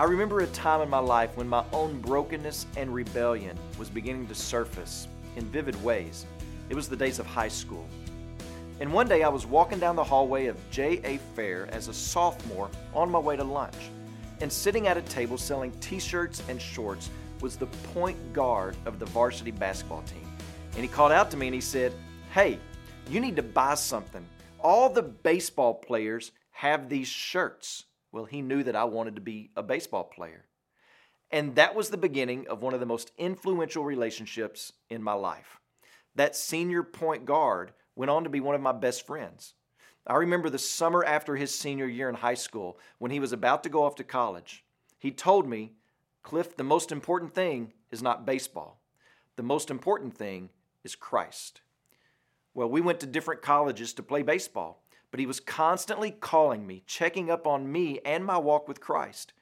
I remember a time in my life when my own brokenness and rebellion was beginning to surface in vivid ways. It was the days of high school. And one day I was walking down the hallway of J.A. Fair as a sophomore on my way to lunch. And sitting at a table selling t shirts and shorts was the point guard of the varsity basketball team. And he called out to me and he said, Hey, you need to buy something. All the baseball players have these shirts. Well, he knew that I wanted to be a baseball player. And that was the beginning of one of the most influential relationships in my life. That senior point guard went on to be one of my best friends. I remember the summer after his senior year in high school when he was about to go off to college. He told me, Cliff, the most important thing is not baseball. The most important thing is Christ. Well, we went to different colleges to play baseball, but he was constantly calling me, checking up on me and my walk with Christ.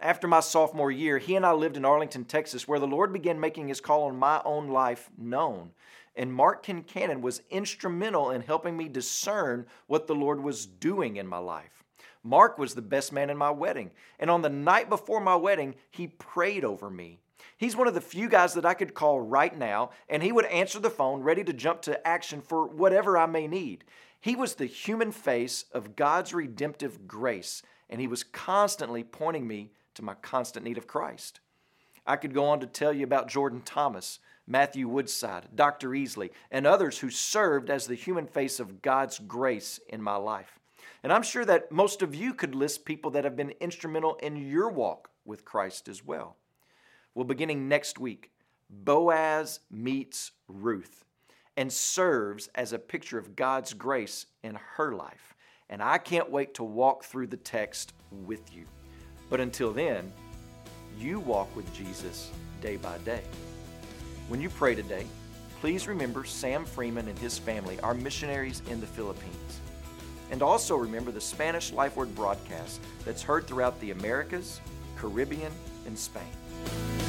After my sophomore year, he and I lived in Arlington, Texas, where the Lord began making his call on my own life known. And Mark Kincannon was instrumental in helping me discern what the Lord was doing in my life. Mark was the best man in my wedding. And on the night before my wedding, he prayed over me. He's one of the few guys that I could call right now, and he would answer the phone ready to jump to action for whatever I may need. He was the human face of God's redemptive grace, and he was constantly pointing me to my constant need of Christ. I could go on to tell you about Jordan Thomas, Matthew Woodside, Dr. Easley, and others who served as the human face of God's grace in my life. And I'm sure that most of you could list people that have been instrumental in your walk with Christ as well. Well, beginning next week, Boaz meets Ruth and serves as a picture of God's grace in her life. And I can't wait to walk through the text with you. But until then, you walk with Jesus day by day. When you pray today, please remember Sam Freeman and his family, our missionaries in the Philippines. And also remember the Spanish Life Word broadcast that's heard throughout the Americas, Caribbean, and Spain.